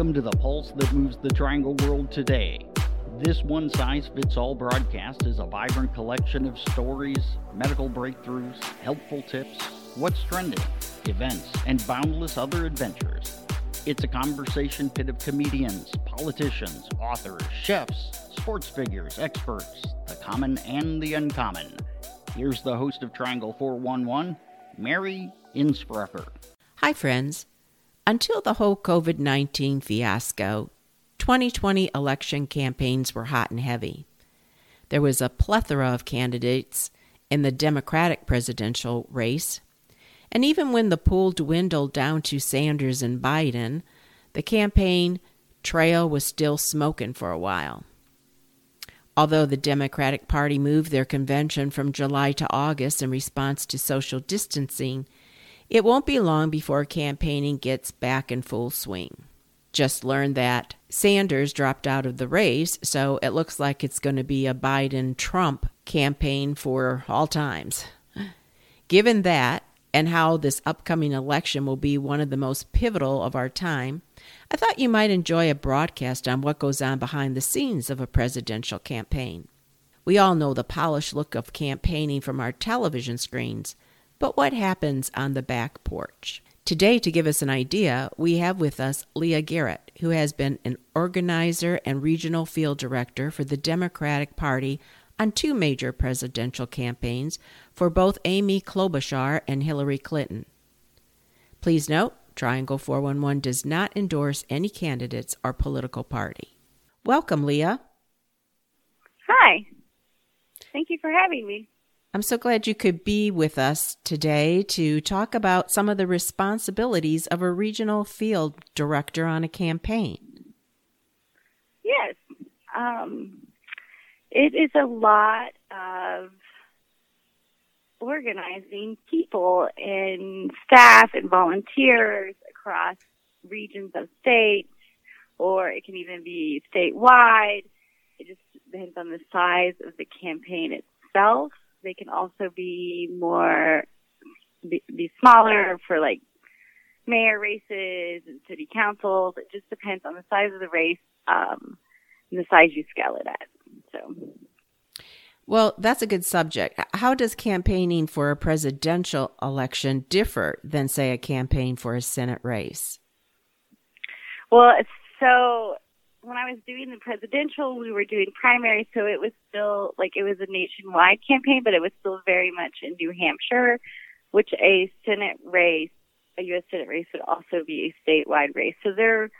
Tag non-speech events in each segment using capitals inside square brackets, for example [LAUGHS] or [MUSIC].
Welcome to the pulse that moves the triangle world today. This one size fits all broadcast is a vibrant collection of stories, medical breakthroughs, helpful tips, what's trending, events, and boundless other adventures. It's a conversation pit of comedians, politicians, authors, chefs, sports figures, experts, the common and the uncommon. Here's the host of Triangle 411, Mary Innsbrucker. Hi, friends. Until the whole COVID 19 fiasco, 2020 election campaigns were hot and heavy. There was a plethora of candidates in the Democratic presidential race, and even when the pool dwindled down to Sanders and Biden, the campaign trail was still smoking for a while. Although the Democratic Party moved their convention from July to August in response to social distancing, it won't be long before campaigning gets back in full swing. Just learned that Sanders dropped out of the race, so it looks like it's going to be a Biden Trump campaign for all times. Given that, and how this upcoming election will be one of the most pivotal of our time, I thought you might enjoy a broadcast on what goes on behind the scenes of a presidential campaign. We all know the polished look of campaigning from our television screens, but what happens on the back porch? Today, to give us an idea, we have with us Leah Garrett, who has been an organizer and regional field director for the Democratic Party on two major presidential campaigns for both Amy Klobuchar and Hillary Clinton. Please note, Triangle 411 does not endorse any candidates or political party. Welcome, Leah. Hi. Thank you for having me. I'm so glad you could be with us today to talk about some of the responsibilities of a regional field director on a campaign. Yes. Um, it is a lot of organizing people and staff and volunteers across regions of states, or it can even be statewide. It just depends on the size of the campaign itself. They can also be more, be, be smaller for like mayor races and city councils. It just depends on the size of the race, um, and the size you scale it at. So. Well, that's a good subject. How does campaigning for a presidential election differ than, say, a campaign for a Senate race? Well, it's so when I was doing the presidential, we were doing primaries, so it was still like it was a nationwide campaign, but it was still very much in New Hampshire, which a Senate race, a U.S. Senate race would also be a statewide race. So they're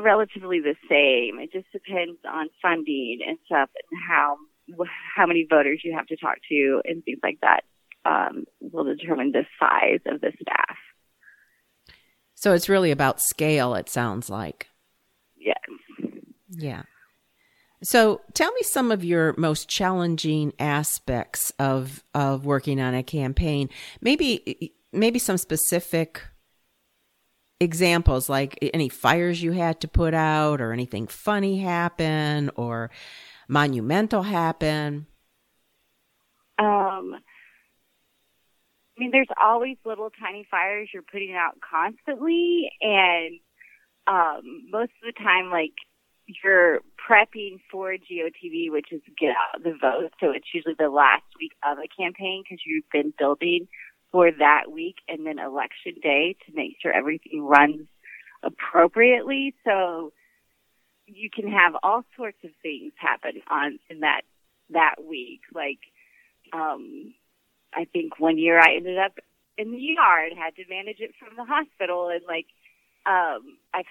relatively the same. It just depends on funding and stuff and how how many voters you have to talk to and things like that um, will determine the size of the staff. So it's really about scale, it sounds like. Yeah. Yeah. So tell me some of your most challenging aspects of of working on a campaign. Maybe maybe some specific examples like any fires you had to put out or anything funny happen or monumental happen. Um I mean, there's always little tiny fires you're putting out constantly, and um, most of the time, like you're prepping for GOTV, which is get out the vote. So it's usually the last week of a campaign because you've been building for that week and then election day to make sure everything runs appropriately. So you can have all sorts of things happen on in that that week, like um, I think one year I ended up in the yard, had to manage it from the hospital, and like um, I've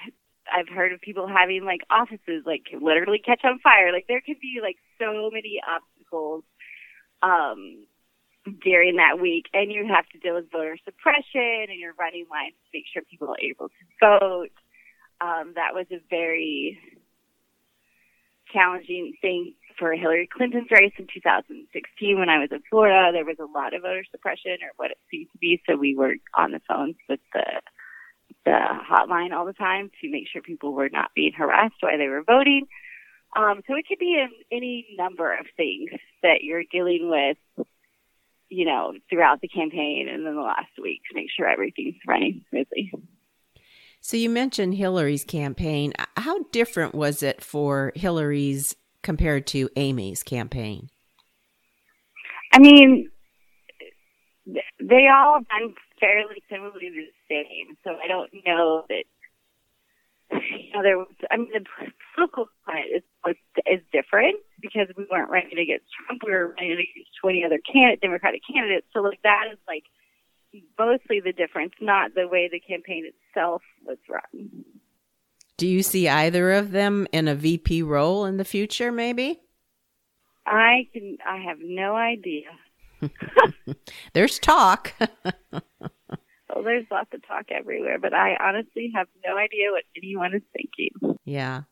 I've heard of people having like offices like literally catch on fire. Like there could be like so many obstacles um, during that week, and you have to deal with voter suppression, and you're running lines to make sure people are able to vote. Um, that was a very challenging thing for Hillary Clinton's race in 2016 when I was in Florida. There was a lot of voter suppression, or what it seemed to be. So we were on the phones with the the hotline all the time to make sure people were not being harassed while they were voting. Um, so it could be in any number of things that you're dealing with, you know, throughout the campaign and then the last week to make sure everything's running smoothly. So you mentioned Hillary's campaign. How different was it for Hillary's compared to Amy's campaign? I mean, they all run fairly similarly the same, so I don't know that. You know, there was. I mean, the political climate is is different because we weren't running against Trump; we were running against twenty other candidate Democratic candidates. So, like that is like mostly the difference, not the way the campaign itself was run. Do you see either of them in a VP role in the future, maybe? I can. I have no idea. [LAUGHS] there's talk. [LAUGHS] well, there's lots of talk everywhere, but I honestly have no idea what anyone is thinking. Yeah.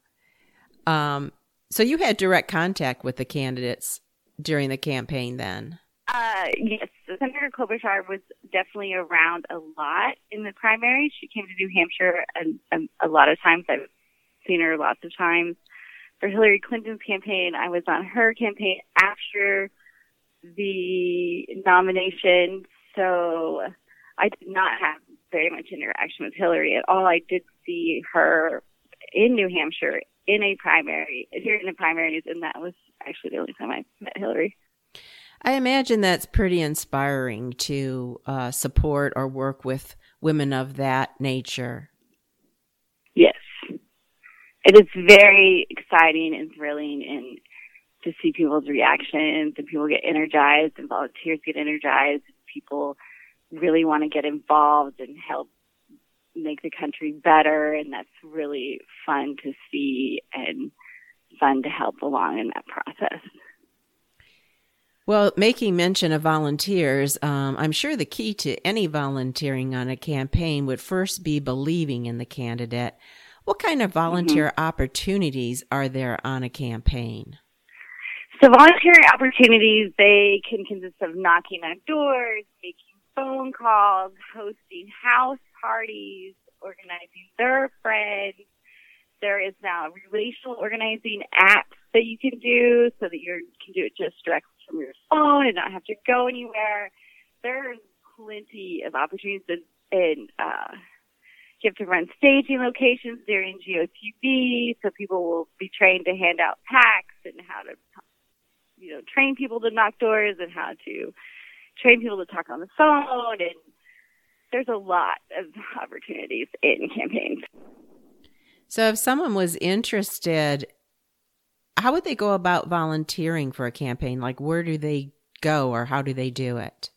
Um. So you had direct contact with the candidates during the campaign, then? Uh, yes, Senator Klobuchar was definitely around a lot in the primary. She came to New Hampshire and, and a lot of times. I've seen her lots of times. For Hillary Clinton's campaign, I was on her campaign after the nomination, so I did not have very much interaction with Hillary at all. I did see her in New Hampshire in a primary, here in the primaries, and that was actually the only time I met Hillary. I imagine that's pretty inspiring to uh, support or work with women of that nature. Yes. It is very exciting and thrilling and to see people's reactions and people get energized and volunteers get energized and people really want to get involved and help make the country better and that's really fun to see and fun to help along in that process. Well, making mention of volunteers, um, I'm sure the key to any volunteering on a campaign would first be believing in the candidate. What kind of volunteer mm-hmm. opportunities are there on a campaign? So volunteering opportunities, they can consist of knocking on doors, making phone calls, hosting house parties, organizing their friends. There is now relational organizing apps that you can do so that you can do it just directly from your phone and not have to go anywhere. There's plenty of opportunities and, and uh, you have to run staging locations during GOTV, so people will be trained to hand out packs and how to, you know, train people to knock doors and how to train people to talk on the phone. And there's a lot of opportunities in campaigns. So, if someone was interested how would they go about volunteering for a campaign? Like, where do they go or how do they do it?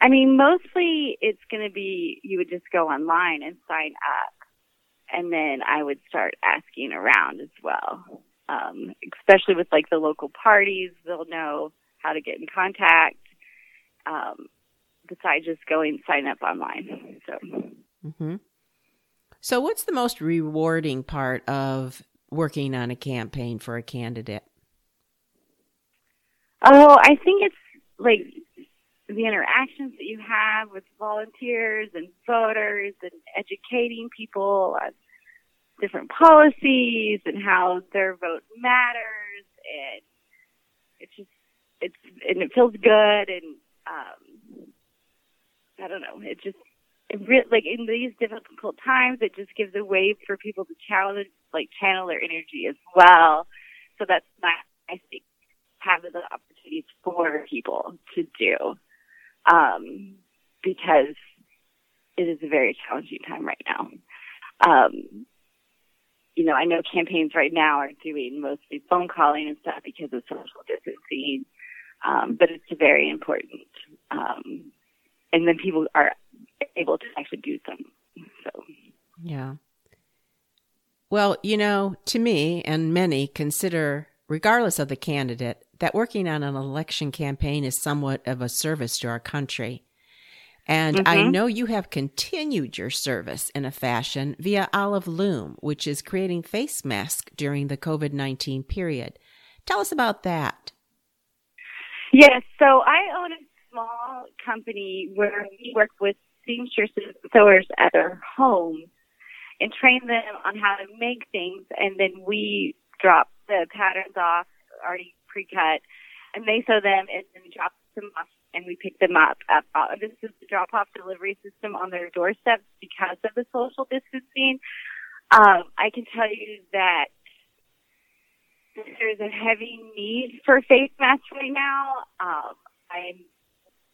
I mean, mostly it's going to be you would just go online and sign up. And then I would start asking around as well. Um, especially with like the local parties, they'll know how to get in contact. Um, besides just going sign up online. So. Mm-hmm. So, what's the most rewarding part of working on a campaign for a candidate? Oh, I think it's like the interactions that you have with volunteers and voters and educating people on different policies and how their vote matters and it's just it's and it feels good and um I don't know, it just it re- like in these difficult times it just gives a way for people to challenge like channel their energy as well. So that's not, I think, having the opportunities for people to do. Um, because it is a very challenging time right now. Um, you know, I know campaigns right now are doing mostly phone calling and stuff because of social distancing, um, but it's very important. Um, and then people are able to actually do them. So, yeah. Well, you know, to me and many consider, regardless of the candidate, that working on an election campaign is somewhat of a service to our country. And mm-hmm. I know you have continued your service in a fashion via Olive Loom, which is creating face masks during the COVID 19 period. Tell us about that. Yes, so I own a small company where we work with seamstresses and sewers at their home and train them on how to make things. And then we drop the patterns off already pre-cut and they sew them and then we drop them off and we pick them up. At, uh, this is the drop-off delivery system on their doorsteps because of the social distancing. Um, I can tell you that there's a heavy need for face masks right now. Um, I'm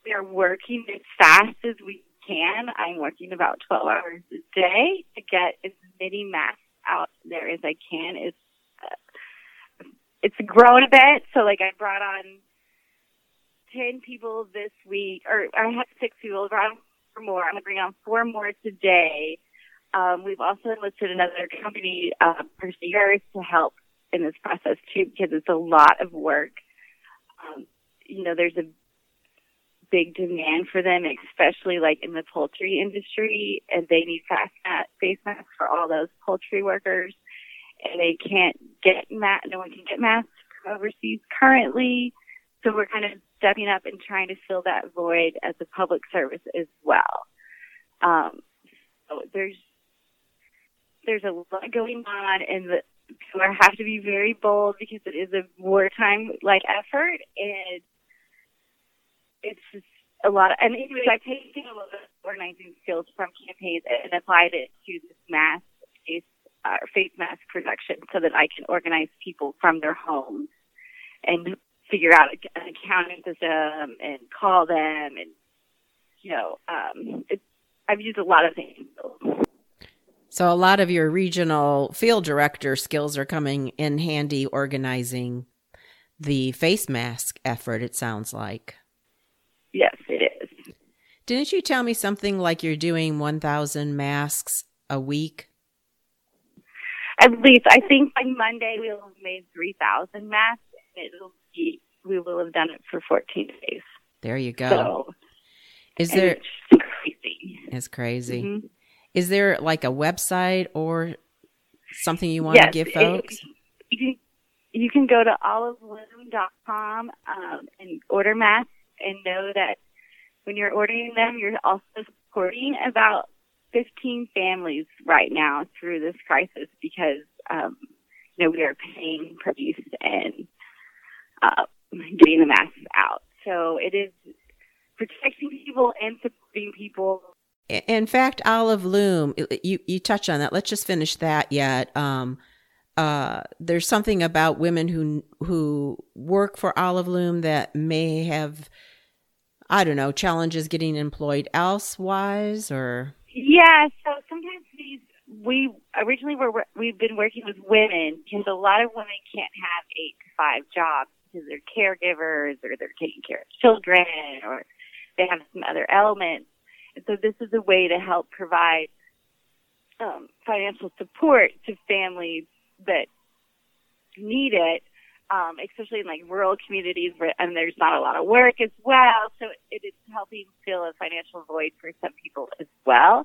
we are working as fast as we can. I'm working about 12 hours a day to get as many masks out there as I can. It's uh, it's grown a bit, so like I brought on 10 people this week, or I have six people. I brought on four more. I'm gonna bring on four more today. Um, we've also enlisted another company, uh, to help in this process too, because it's a lot of work. Um, you know, there's a big demand for them, especially like in the poultry industry, and they need face masks for all those poultry workers, and they can't get mat. No one can get masks from overseas currently, so we're kind of stepping up and trying to fill that void as a public service as well. Um, so there's there's a lot going on, and the I have to be very bold because it is a wartime like effort and it's just a lot of, and anyway, I've taken a lot of organizing skills from campaigns and applied it to this mass face, uh, face mask production so that I can organize people from their homes and figure out an accounting system and call them and, you know, um, it's, I've used a lot of things. So a lot of your regional field director skills are coming in handy organizing the face mask effort, it sounds like. Yes, it is. Didn't you tell me something like you're doing 1,000 masks a week? At least, I think by Monday we'll have made 3,000 masks. It'll be, we will have done it for 14 days. There you go. So, is there? It's crazy. It's crazy. Mm-hmm. Is there like a website or something you want yes, to give folks? It, you, can, you can go to oliveloom.com um, and order masks and know that when you're ordering them, you're also supporting about 15 families right now through this crisis because, um, you know, we are paying produce and uh, getting the masks out. So it is protecting people and supporting people. In fact, Olive Loom, you you touch on that. Let's just finish that yet. Um, uh, there's something about women who who work for Olive Loom that may have I don't know, challenges getting employed elsewise or? Yeah, so sometimes these, we originally were, we've been working with women because a lot of women can't have eight to five jobs because they're caregivers or they're taking care of children or they have some other elements. And so this is a way to help provide um, financial support to families that need it um, especially in like rural communities where and there's not a lot of work as well. So it is helping fill a financial void for some people as well.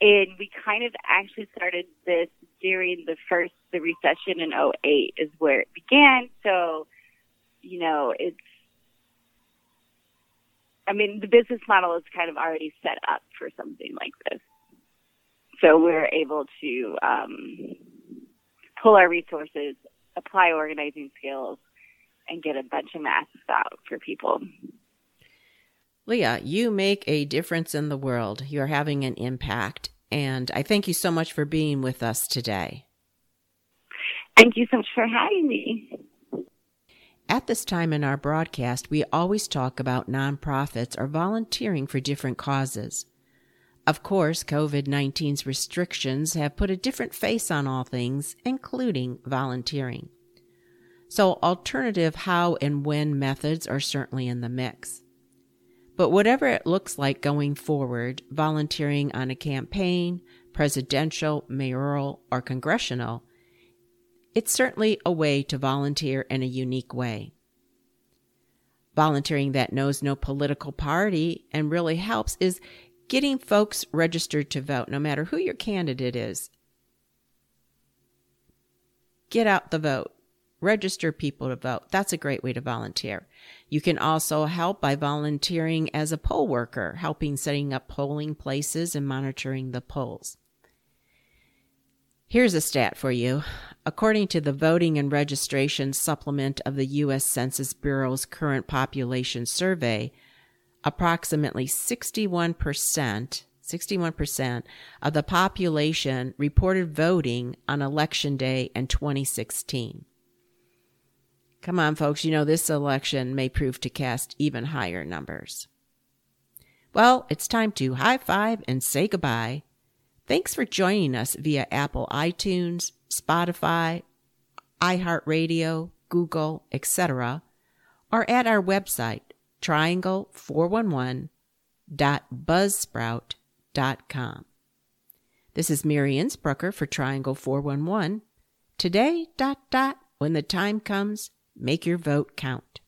And we kind of actually started this during the first the recession in 08 is where it began. So, you know, it's I mean, the business model is kind of already set up for something like this. So we're able to um, pull our resources apply organizing skills and get a bunch of masks out for people. Leah, you make a difference in the world. You're having an impact. And I thank you so much for being with us today. Thank you so much for having me. At this time in our broadcast, we always talk about nonprofits or volunteering for different causes. Of course, COVID 19's restrictions have put a different face on all things, including volunteering. So, alternative how and when methods are certainly in the mix. But whatever it looks like going forward, volunteering on a campaign, presidential, mayoral, or congressional, it's certainly a way to volunteer in a unique way. Volunteering that knows no political party and really helps is getting folks registered to vote, no matter who your candidate is. Get out the vote. Register people to vote. That's a great way to volunteer. You can also help by volunteering as a poll worker, helping setting up polling places and monitoring the polls. Here's a stat for you. According to the Voting and Registration Supplement of the U.S. Census Bureau's current population survey, approximately 61%, 61% of the population reported voting on election day in 2016. Come on, folks, you know this election may prove to cast even higher numbers. Well, it's time to high five and say goodbye. Thanks for joining us via Apple iTunes, Spotify, iHeartRadio, Google, etc., or at our website, triangle411.buzzsprout.com. This is Mary Innsbrucker for Triangle 411. Today, dot, dot, when the time comes, make your vote count.